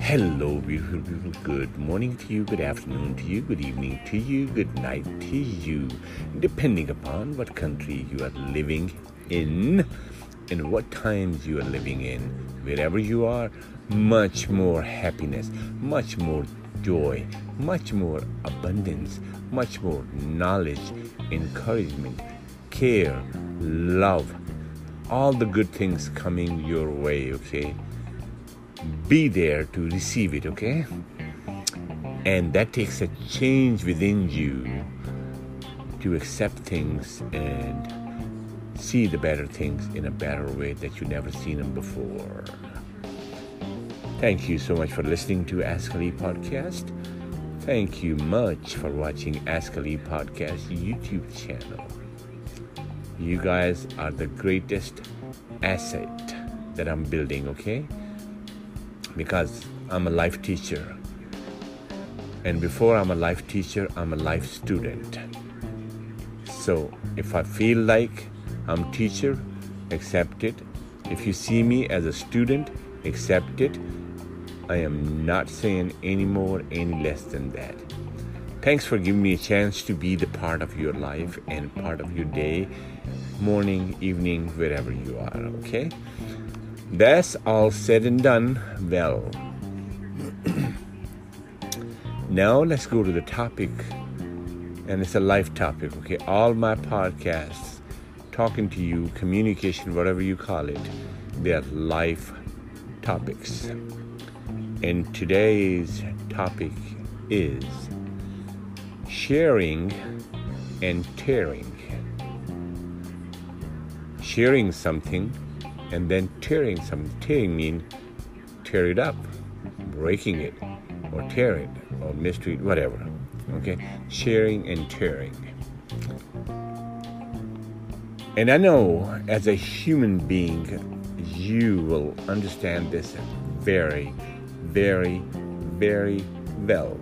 Hello, beautiful people. Good morning to you, good afternoon to you, good evening to you, good night to you, depending upon what country you are living in and what times you are living in. Wherever you are, much more happiness, much more joy, much more abundance, much more knowledge, encouragement, care, love, all the good things coming your way, okay? be there to receive it, okay? And that takes a change within you to accept things and see the better things in a better way that you never seen them before. Thank you so much for listening to Ask Ali podcast. Thank you much for watching Ask Ali podcast YouTube channel. You guys are the greatest asset that I'm building, okay? because I'm a life teacher. And before I'm a life teacher, I'm a life student. So if I feel like I'm teacher, accept it. If you see me as a student, accept it. I am not saying any more, any less than that. Thanks for giving me a chance to be the part of your life and part of your day, morning, evening, wherever you are, okay? That's all said and done. Well, now let's go to the topic, and it's a life topic, okay? All my podcasts, talking to you, communication, whatever you call it, they're life topics. And today's topic is sharing and tearing. Sharing something and then tearing some tearing mean tear it up breaking it or tear it or mistreat whatever okay? Sharing and tearing. And i know as a human being you will understand this very very very well.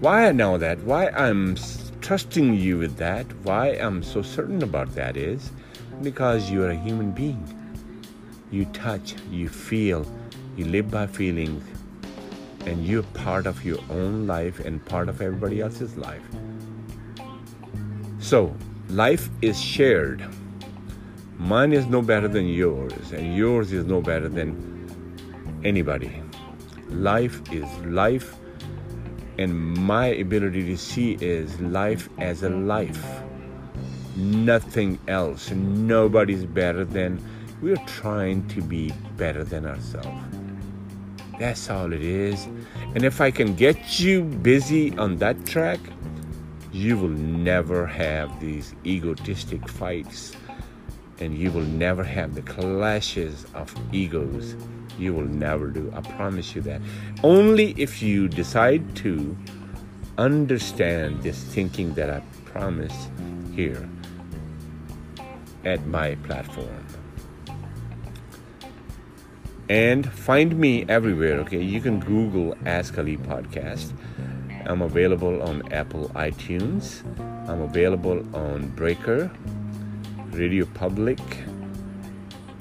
Why i know that why i'm trusting you with that why i'm so certain about that is because you are a human being. You touch, you feel, you live by feelings, and you're part of your own life and part of everybody else's life. So, life is shared. Mine is no better than yours, and yours is no better than anybody. Life is life, and my ability to see is life as a life nothing else. Nobody's better than we're trying to be better than ourselves. That's all it is. And if I can get you busy on that track, you will never have these egotistic fights and you will never have the clashes of egos. You will never do. I promise you that. Only if you decide to understand this thinking that I promise here at my platform. And find me everywhere, okay? You can Google Ask Ali Podcast. I'm available on Apple iTunes. I'm available on Breaker, Radio Public,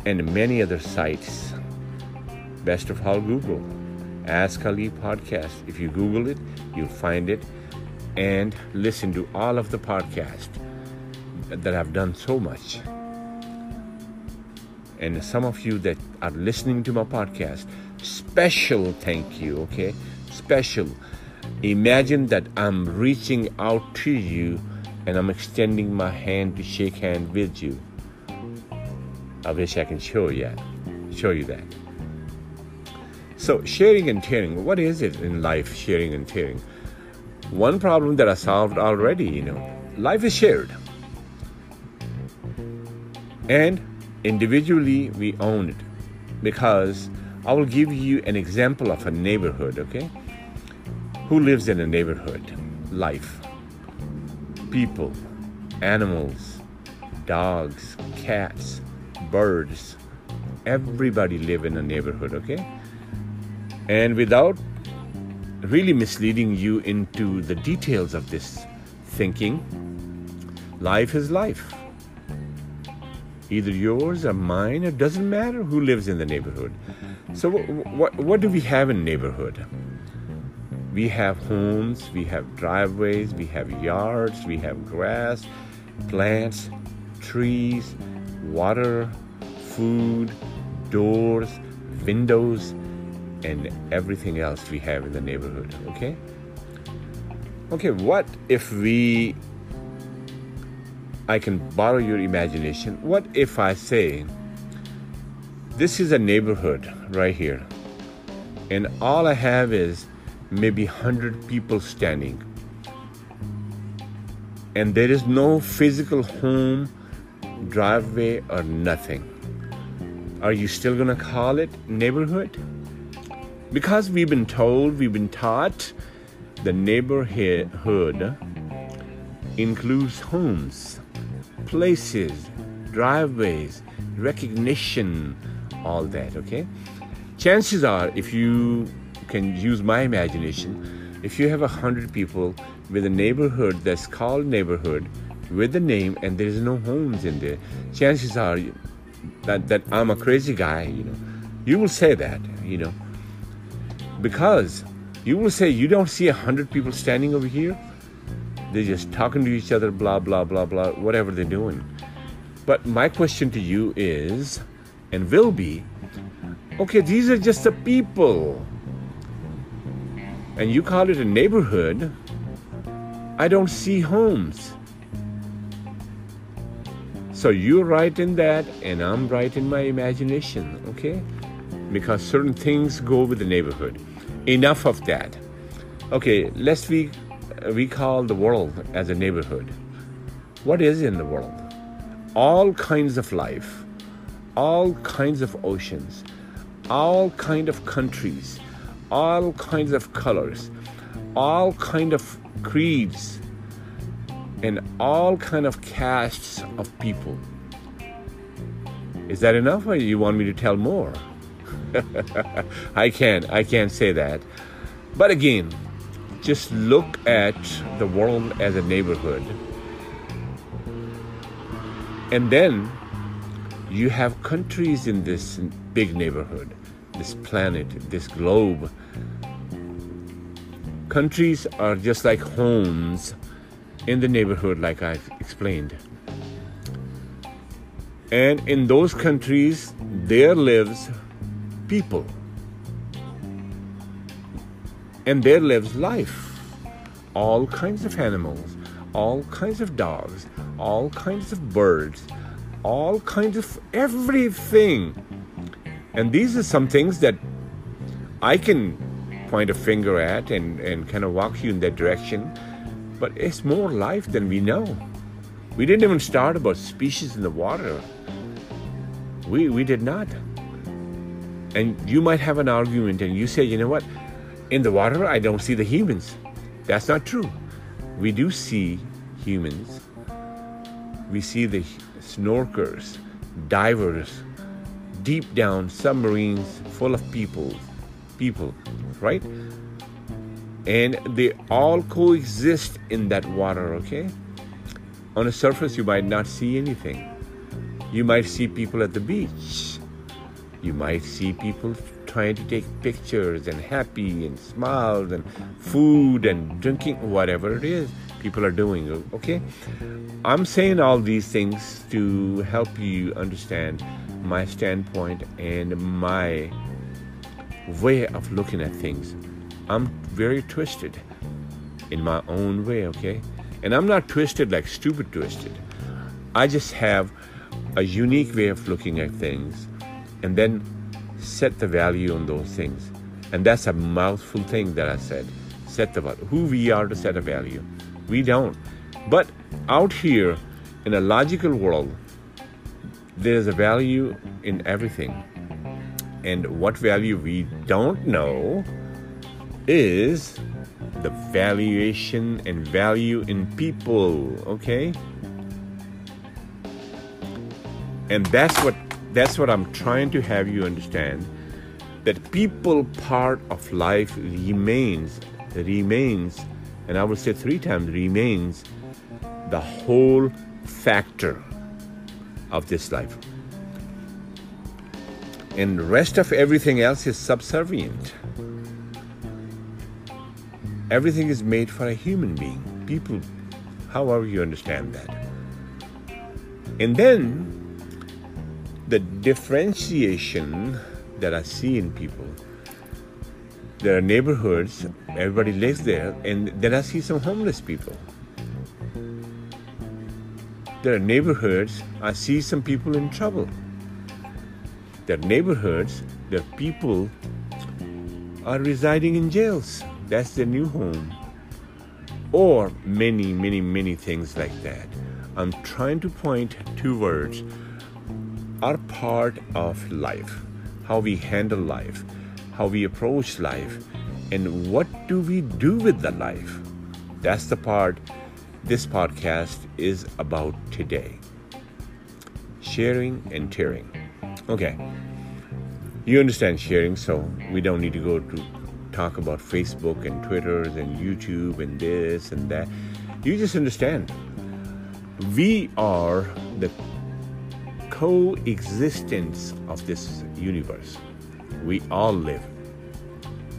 and many other sites. Best of all, Google. Ask Ali Podcast. If you Google it, you'll find it and listen to all of the podcasts that have done so much. And some of you that are listening to my podcast, special thank you, okay? Special. Imagine that I'm reaching out to you and I'm extending my hand to shake hand with you. I wish I can show you that. show you that. So sharing and tearing, what is it in life, sharing and tearing? One problem that I solved already, you know, life is shared. And individually, we own it. Because I will give you an example of a neighborhood, okay? Who lives in a neighborhood? Life. People, animals, dogs, cats, birds. Everybody live in a neighborhood, okay? And without really misleading you into the details of this thinking, life is life either yours or mine. It doesn't matter who lives in the neighborhood. So, what, what do we have in neighborhood? We have homes, we have driveways, we have yards, we have grass, plants, trees, water, food, doors, windows, and everything else we have in the neighborhood. Okay? Okay, what if we. I can borrow your imagination. What if I say, this is a neighborhood right here, and all I have is maybe 100 people standing, and there is no physical home, driveway, or nothing? Are you still to call it neighborhood? Because we've been told, we've been taught the neighborhood includes homes, places, driveways, recognition, all that, okay? Chances are, if you can use my imagination, if you have a hundred people with a neighborhood that's called neighborhood with the name and there's no homes in there, chances are that, that I'm a crazy guy, you know. You will say that, you know. Because you will say, You don't see a hundred people standing over here? They're just talking to each other, blah, blah, blah, blah, whatever they're doing. But my question to you is, and will be, okay, these are just the people. And you call it a neighborhood. I don't see homes. So you're right in that, and I'm right in my imagination, okay? Because certain things go with the neighborhood. Enough of that. Okay, let's re- call the world as a neighborhood. What is in the world? All kinds of life, all kinds of oceans, all kind of countries, all kinds of colors, all kind of creeds, and all kind of castes of people. Is that enough, or you want me to tell more? I can't. I can't say that. But again, just look at the world as a neighborhood. And then you have countries in this big neighborhood, this planet, this globe. Countries are just like homes in the neighborhood, like I've explained. And in those countries, there lives people. And there lives life. All kinds of animals, all kinds of dogs, all kinds of birds, all kinds of everything. And these are some things that I can point a finger at and, and kind of walk you in that direction. But it's more life than we know. We didn't even start about species in the water. We, we did not. And you might have an argument and you say, you know what? In the water, I don't see the humans. That's not true. We do see humans. We see the snorkers, divers, deep down submarines full of people, people, right? And they all coexist in that water, okay? On the surface, you might not see anything. You might see people at the beach you might see people trying to take pictures and happy and smiles and food and drinking, whatever it is people are doing. Okay? I'm saying all these things to help you understand my standpoint and my way of looking at things. I'm very twisted in my own way, okay? And I'm not twisted like stupid twisted. I just have a unique way of looking at things and then set the value on those things. And that's a mouthful thing that I said. Set the value. Who we are to set a value. We don't. But out here in a logical world, there's a value in everything. And what value we don't know is the valuation and value in people, okay? And that's what that's what I'm trying to have you understand that people part of life remains remains and I will say three times remains the whole factor of this life. And rest of everything else is subservient. Everything is made for a human being. People, however you understand that. And then the differentiation that I see in people. There are neighborhoods, everybody lives there, and then I see some homeless people. There are neighborhoods, I see some people in trouble. There are neighborhoods, are people are residing in jails. That's their new home. Or many, many, many things like that. I'm trying to point towards are part of life, how we handle life, how we approach life, and what do we do with the life. That's the part this podcast is about today sharing and tearing. Okay, you understand sharing, so we don't need to go to talk about Facebook and Twitter and YouTube and this and that. You just understand. We are the coexistence of this universe. We all live.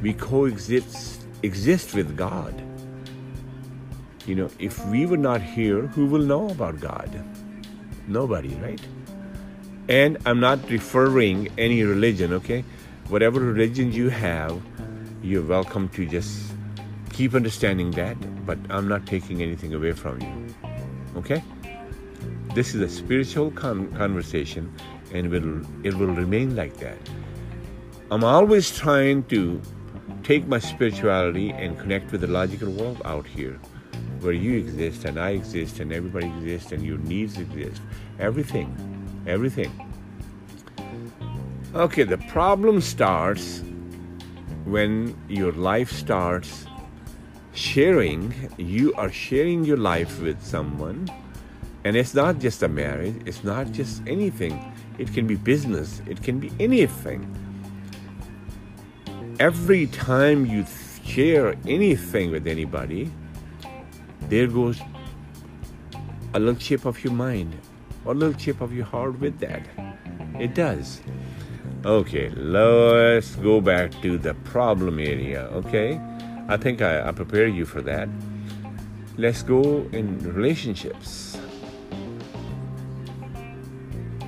We coexist exist with God. You know, if we were not here, who will know about God? Nobody, right? And I'm not referring any religion, okay? Whatever religion you have, you're welcome to just keep understanding that, but I'm not taking anything away from you. Okay? This is a spiritual con- conversation and will, it will remain like that. I'm always trying to take my spirituality and connect with the logical world out here where you exist and I exist and everybody exists and your needs exist. Everything. Everything. Okay, the problem starts when your life starts sharing, you are sharing your life with someone and it's not just a marriage, it's not just anything. It can be business, it can be anything. Every time you share anything with anybody, there goes a little chip of your mind a little chip of your heart with that. It does. Okay, let's go back to the problem area, okay? I think I, I prepared you for that. Let's go in relationships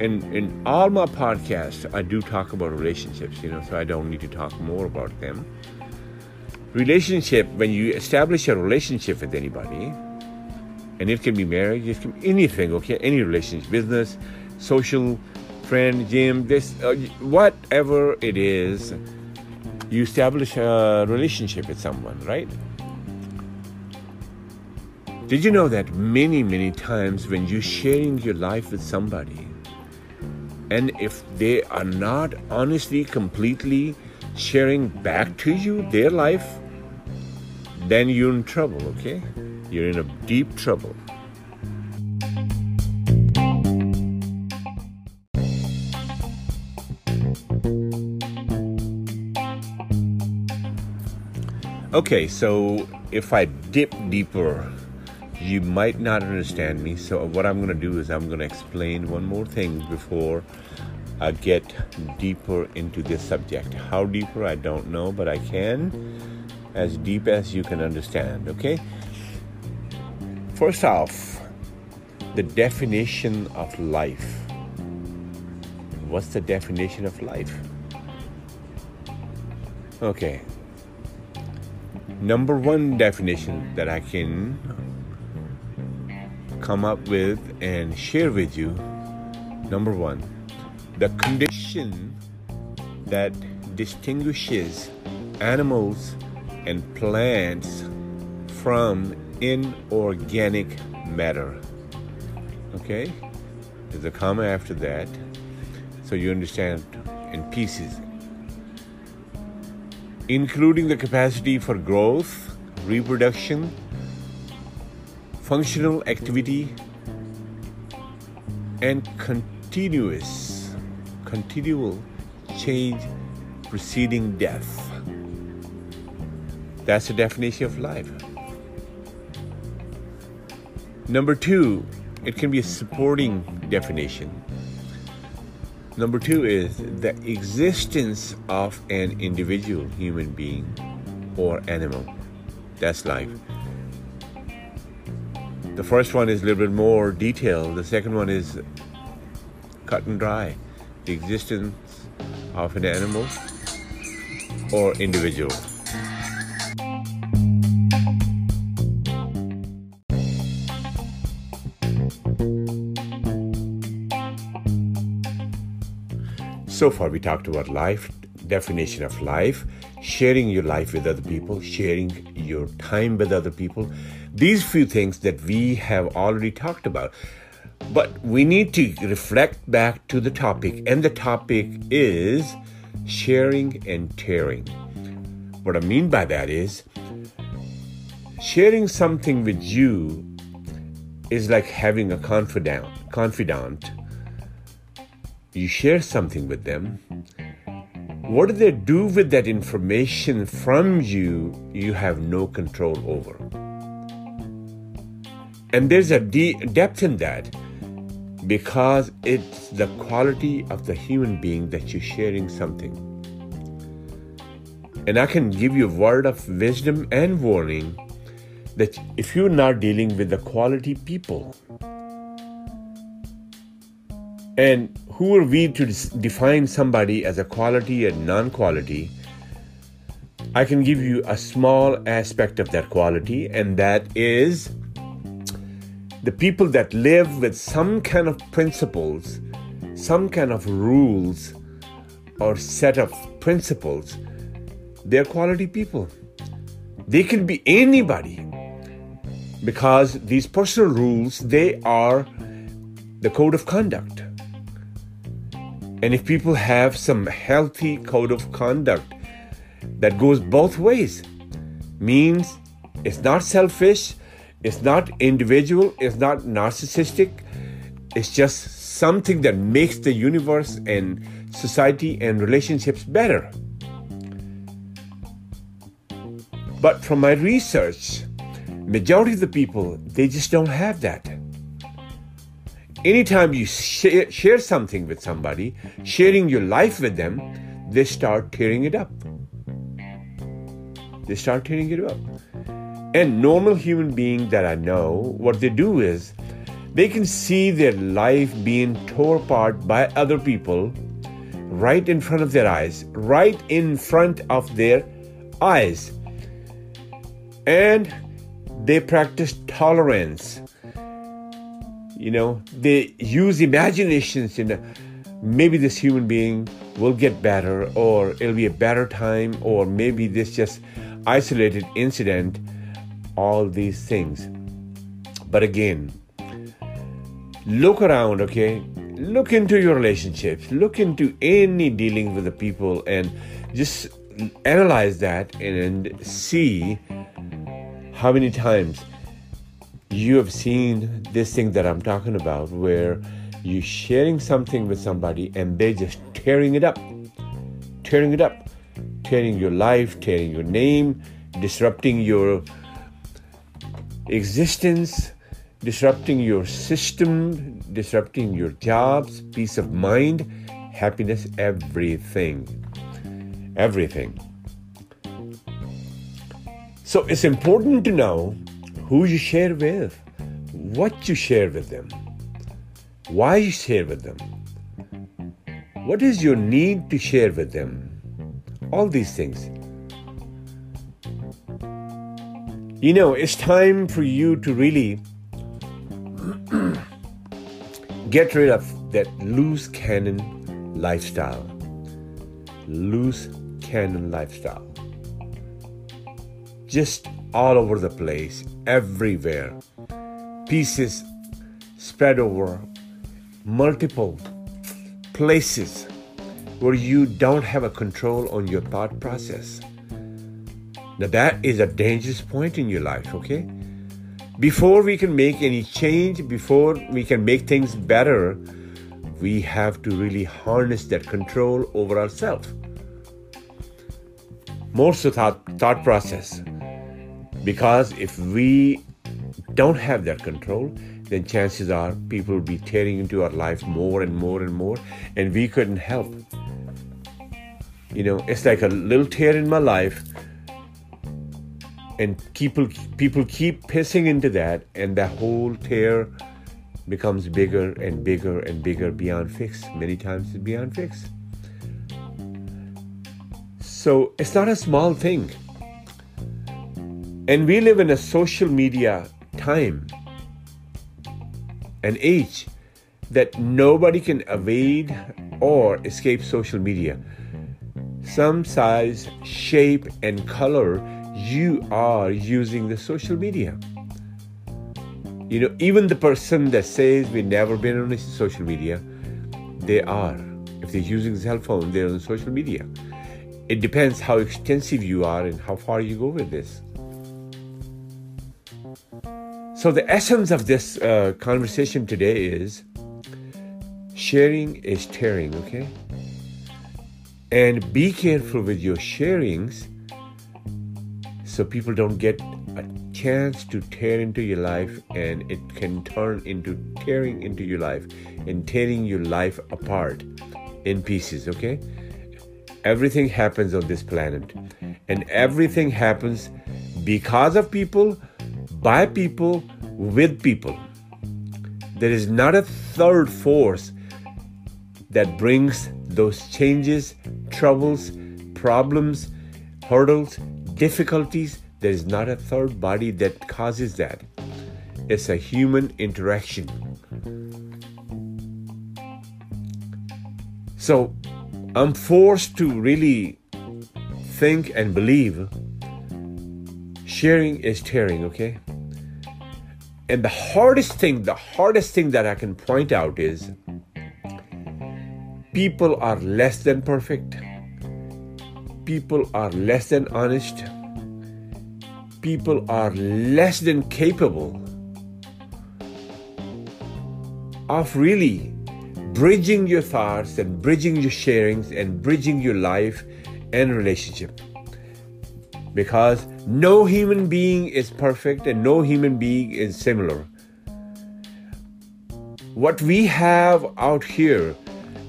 in in all my podcasts, I do talk about relationships, you know, so I don't need to talk more about them. Relationship, when you establish a relationship with anybody, and it can be marriage, it can be anything, okay, any relationship, business, social, friend, gym, this, uh, whatever it is, you establish a relationship with someone, right? Did you know that many, many times when you're sharing your life with somebody, and if they are not honestly, completely sharing back to you their life, then you're in trouble, okay? You're in a deep trouble. Okay, so if I dip deeper you might not understand me. So, what I'm going to do is I'm going to explain one more thing before I get deeper into this subject. How deeper, I don't know, but I can as deep as you can understand, okay? First off, the definition of life. What's the definition of life? Okay. Number one definition that I can come up with and share with you. Number one, the condition that distinguishes animals and plants from inorganic matter. Okay? There's a comma after that, so you understand in pieces. Including the capacity for growth, reproduction, functional activity and continuous continual change preceding death that's the definition of life number two it can be a supporting definition Number two is the existence of an individual human being or animal. That's life. The first one is a little bit more detailed. The second one is cut and dry. The existence of an animal or individual. So far, we talked about life, definition of life, sharing your life with other people, sharing your time with other people. These few things that we have already talked about. But we need to reflect back to the topic, and the topic is sharing and tearing. What I mean by that is sharing something with you is like having a confidant confidant you share something with them. What do they do with that information from you? You have no control over. And there's a de- depth in that because it's the quality of the human being that you're sharing something. And I can give you a word of wisdom and warning that if you're not dealing with the quality people, and who are we to define somebody as a quality and non quality? I can give you a small aspect of that quality, and that is the people that live with some kind of principles, some kind of rules, or set of principles. They're quality people. They can be anybody because these personal rules they are the code of conduct and if people have some healthy code of conduct that goes both ways, means it's not selfish, it's not individual, it's not narcissistic, it's just something that makes the universe and society and relationships better. But from my research, majority of the people they just don't have that anytime you share, share something with somebody, sharing your life with them, they start tearing it up. They start tearing it up. And normal human being that I know, what they do is they can see their life being torn apart by other people right in front of their eyes, right in front of their eyes. And they practice tolerance you know they use imaginations in maybe this human being will get better or it'll be a better time or maybe this just isolated incident all these things. But again look around okay? Look into your relationships. Look into any dealing with the people and just analyze that and see how many times you have seen this thing that I'm talking about where you're sharing something with somebody and they're just tearing it up, tearing it up, tearing your life, tearing your name, disrupting your existence, disrupting your system, disrupting your jobs, peace of mind, happiness, everything. Everything. So it's important to know who you share with, what you share with them, why you share with them, what is your need to share with them, all these things. You know, it's time for you to really get rid of that loose cannon lifestyle. Loose cannon lifestyle. Just all over the place, everywhere. Pieces spread over multiple places where you don't have a control on your thought process. Now, that is a dangerous point in your life, okay? Before we can make any change, before we can make things better, we have to really harness that control over ourselves. More of thought, thought process because if we don't have that control, then chances are people will be tearing into our life more and more and more, and we couldn't help. You know, it's like a little tear in my life, and people people keep pissing into that, and the whole tear becomes bigger and bigger and bigger beyond fix. Many times beyond fix. So it's not a small thing. And we live in a social media time, an age that nobody can evade or escape social media. Some size, shape, and color, you are using the social media. You know, even the person that says we've never been on social media, they are. If they're using cell phone, they're on social media. It depends how extensive you are and how far you go with this. So, the essence of this uh, conversation today is sharing is tearing, okay? And be careful with your sharings so people don't get a chance to tear into your life and it can turn into tearing into your life and tearing your life apart in pieces, okay? Everything happens on this planet and everything happens because of people by people with people. There is not a third force that brings those changes, troubles, problems, hurdles, difficulties. There is not a third body that causes that. It's a human interaction. So I'm forced to really think and believe sharing is tearing, okay? And the hardest thing, the hardest thing that I can point out is people are less than perfect. People are less than honest. People are less than capable of really bridging your thoughts and bridging your sharings and bridging your life and relationship because no human being is perfect and no human being is similar. What we have out here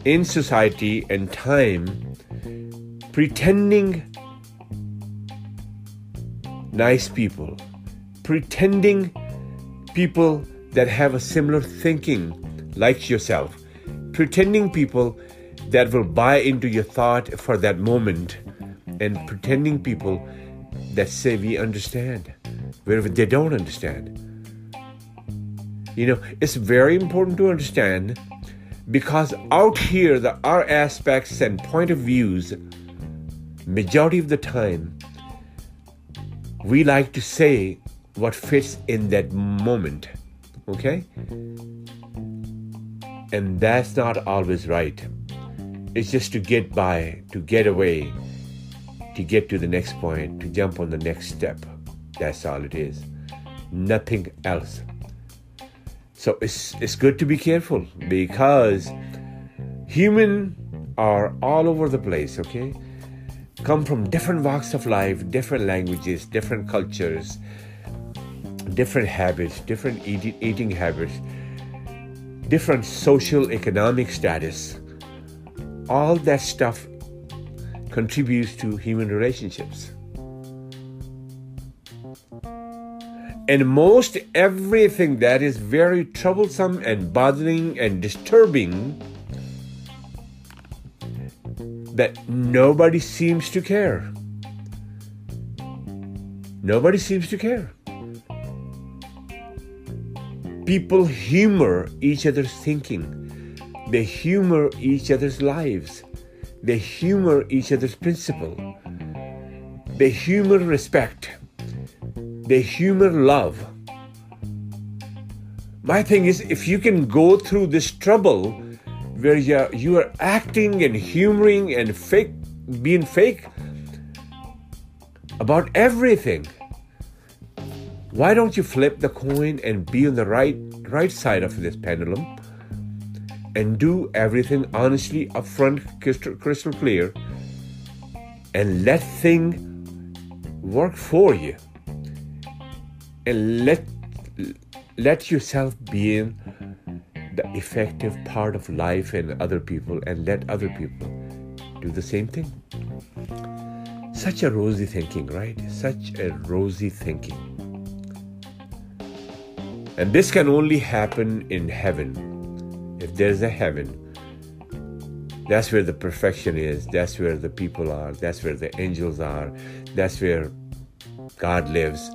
in society and time, pretending nice people, pretending people that have a similar thinking like yourself, pretending people that will buy into your thought for that moment, and pretending people that say we understand, wherever they don't understand. You know, it's very important to understand because out here, the our aspects and point of views, majority of the time, we like to say what fits in that moment. Okay? And that's not always right. It's just to get by, to get away, to get to the next point, to jump on the next step. That's all it is. Nothing else. So it's it's good to be careful because human are all over the place, okay? Come from different walks of life, different languages, different cultures, different habits, different eating, eating habits, different social economic status. All that stuff contributes to human relationships. And most everything that is very troublesome and bothering and disturbing that nobody seems to care. Nobody seems to care. People humor each other's thinking, they humor each other's lives. They humor each other's principle. They humor respect. They humor love. My thing is, if you can go through this trouble where you you are acting and humoring and fake, being fake about everything, why don't you flip the coin and be on the right right side of this pendulum? and do everything honestly, upfront, crystal, clear, and let thing work for you, and let let yourself be in the effective part of life and other people and let other people do the same thing. Such a rosy thinking, right? Such a rosy thinking. And this can only happen in heaven. If there's a heaven, that's where the perfection is. That's where the people are. That's where the angels are. That's where God lives.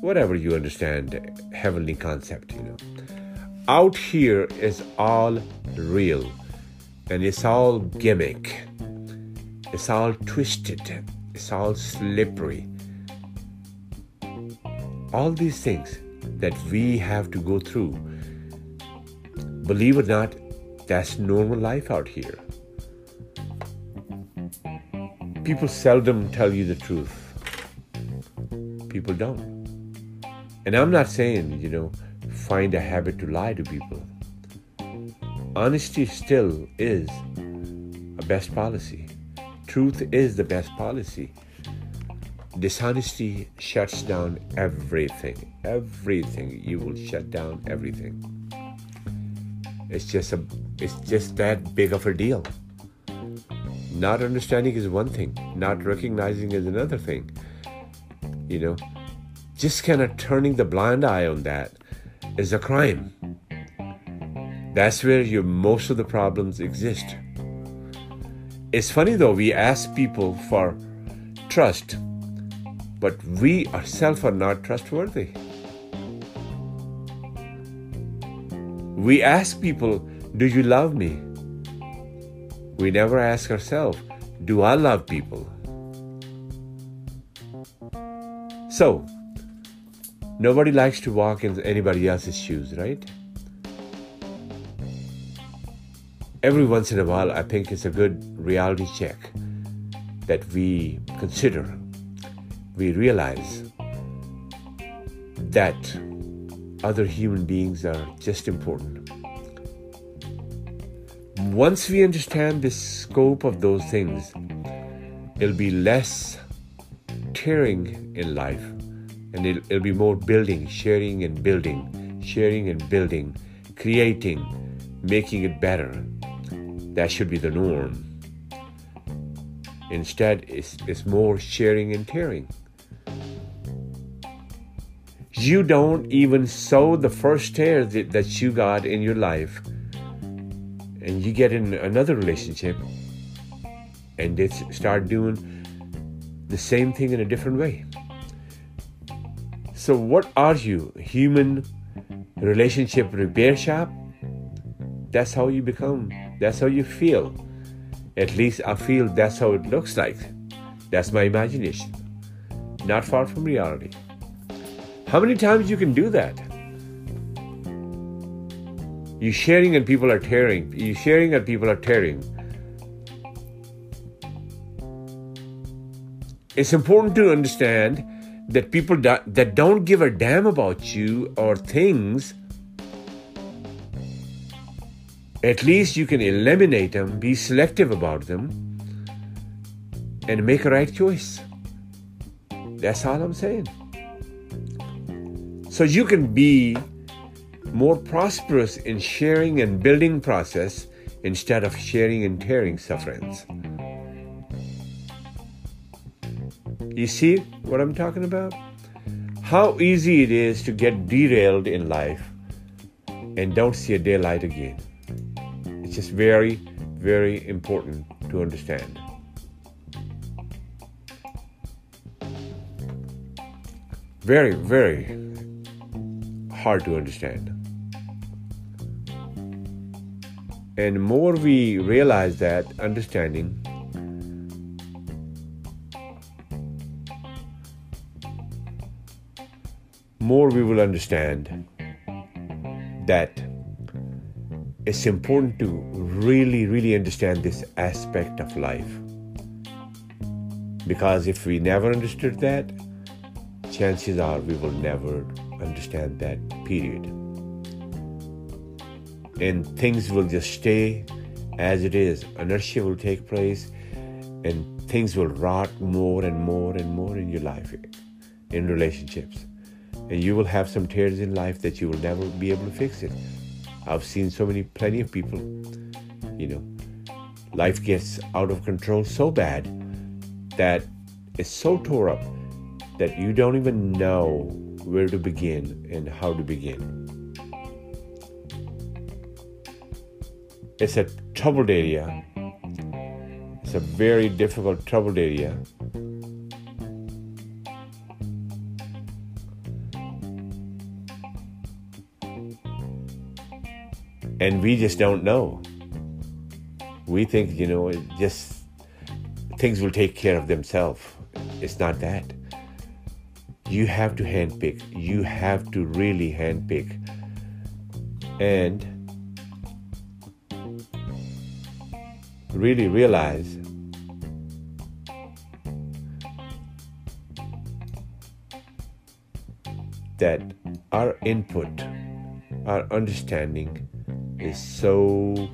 Whatever you understand, heavenly concept, you know. Out here is all real and it's all gimmick. It's all twisted. It's all slippery. All these things that we have to go through. Believe it or not, that's normal life out here. People seldom tell you the truth. People don't. And I'm not saying, you know, find a habit to lie to people. Honesty still is a best policy. Truth is the best policy. Dishonesty shuts down everything. Everything. You will shut down everything. It's just a it's just that big of a deal. Not understanding is one thing, not recognizing is another thing. You know, just kind of turning the blind eye on that is a crime. That's where your most of the problems exist. It's funny though, we ask people for trust, but we ourselves are not trustworthy. We ask people, Do you love me? We never ask ourselves, Do I love people? So, nobody likes to walk in anybody else's shoes, right? Every once in a while, I think it's a good reality check that we consider, we realize that other human beings are just important once we understand the scope of those things, it'll be less tearing in life and it'll, it'll, be more building, sharing and building, sharing and building, creating, making it better. That should be the norm. Instead, it's, it's more sharing and tearing. You don't even sew the first tear that, that you got in your life and you get in another relationship and they start doing the same thing in a different way. So, what are you? Human relationship repair shop? That's how you become. That's how you feel. At least I feel that's how it looks like. That's my imagination. Not far from reality. How many times you can do that? You sharing and people are tearing. You sharing and people are tearing. It's important to understand that people that don't give a damn about you or things, at least you can eliminate them, be selective about them, and make a right choice. That's all I'm saying. So you can be more prosperous in sharing and building process instead of sharing and tearing sufferance. You see what I'm talking about? How easy it is to get derailed in life and don't see a daylight again. It's just very, very important to understand. Very, very hard to understand. And more we realize that understanding, more we will understand that it's important to really, really understand this aspect of life. Because if we never understood that, chances are we will never understand that period and things will just stay as it is. Inertia will take place, and things will rot more and more and more in your life, in relationships. And you will have some tears in life that you will never be able to fix it. I've seen so many, plenty of people, you know, life gets out of control so bad that it's so tore up that you don't even know where to begin and how to begin. It's a troubled area. It's a very difficult, troubled area. And we just don't know. We think, you know, just things will take care of themselves. It's not that. You have to handpick. You have to really handpick. And really realize that our input, our understanding is so,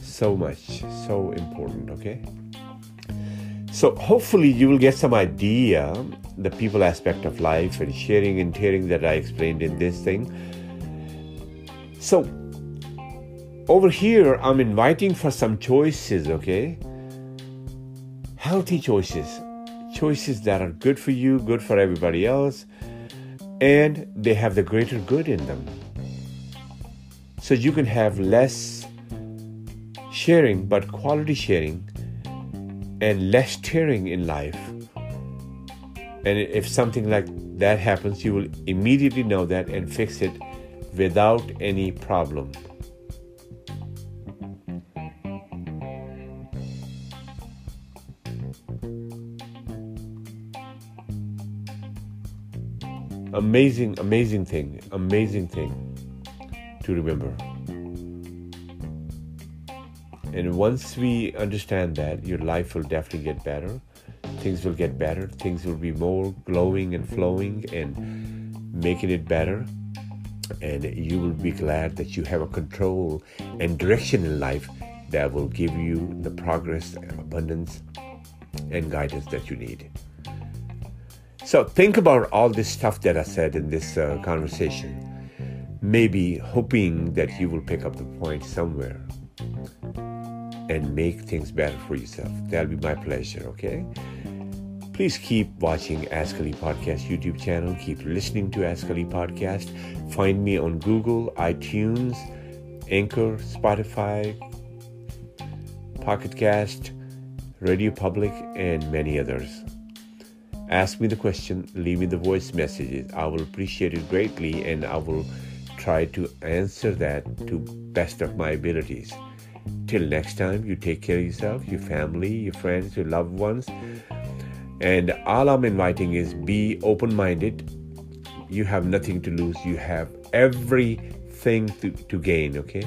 so much, so important, okay? So hopefully you will get some idea the people aspect of life and sharing and tearing that I explained in this thing. So over here, I'm inviting for some choices, okay? Healthy choices. Choices that are good for you, good for everybody else, and they have the greater good in them. So you can have less sharing, but quality sharing, and less tearing in life. And if something like that happens, you will immediately know that and fix it without any problem. amazing, amazing thing, amazing thing to remember. And once we understand that, your life will definitely get better. Things will get better. Things will be more glowing and flowing and making it better. And you will be glad that you have a control and direction in life that will give you the progress, abundance, and guidance that you need. So think about all this stuff that I said in this uh, conversation, maybe hoping that you will pick up the point somewhere and make things better for yourself. That'll be my pleasure, okay? Please keep watching Ask Ali Podcast YouTube channel. Keep listening to Ask Ali Podcast. Find me on Google, iTunes, Anchor, Spotify, Pocket Cast, Radio Public, and many others. Ask me the question, leave me the voice messages. I will appreciate it greatly and I will try to answer that to best of my abilities. Till next time, you take care of yourself, your family, your friends, your loved ones. And all I'm inviting is be open minded. You have nothing to lose, you have everything to, to gain, okay?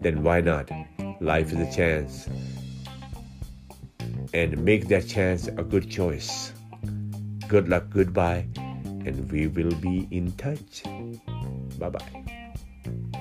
Then why not? Life is a chance. And make that chance a good choice. Good luck, goodbye, and we will be in touch. Bye bye. Thank you.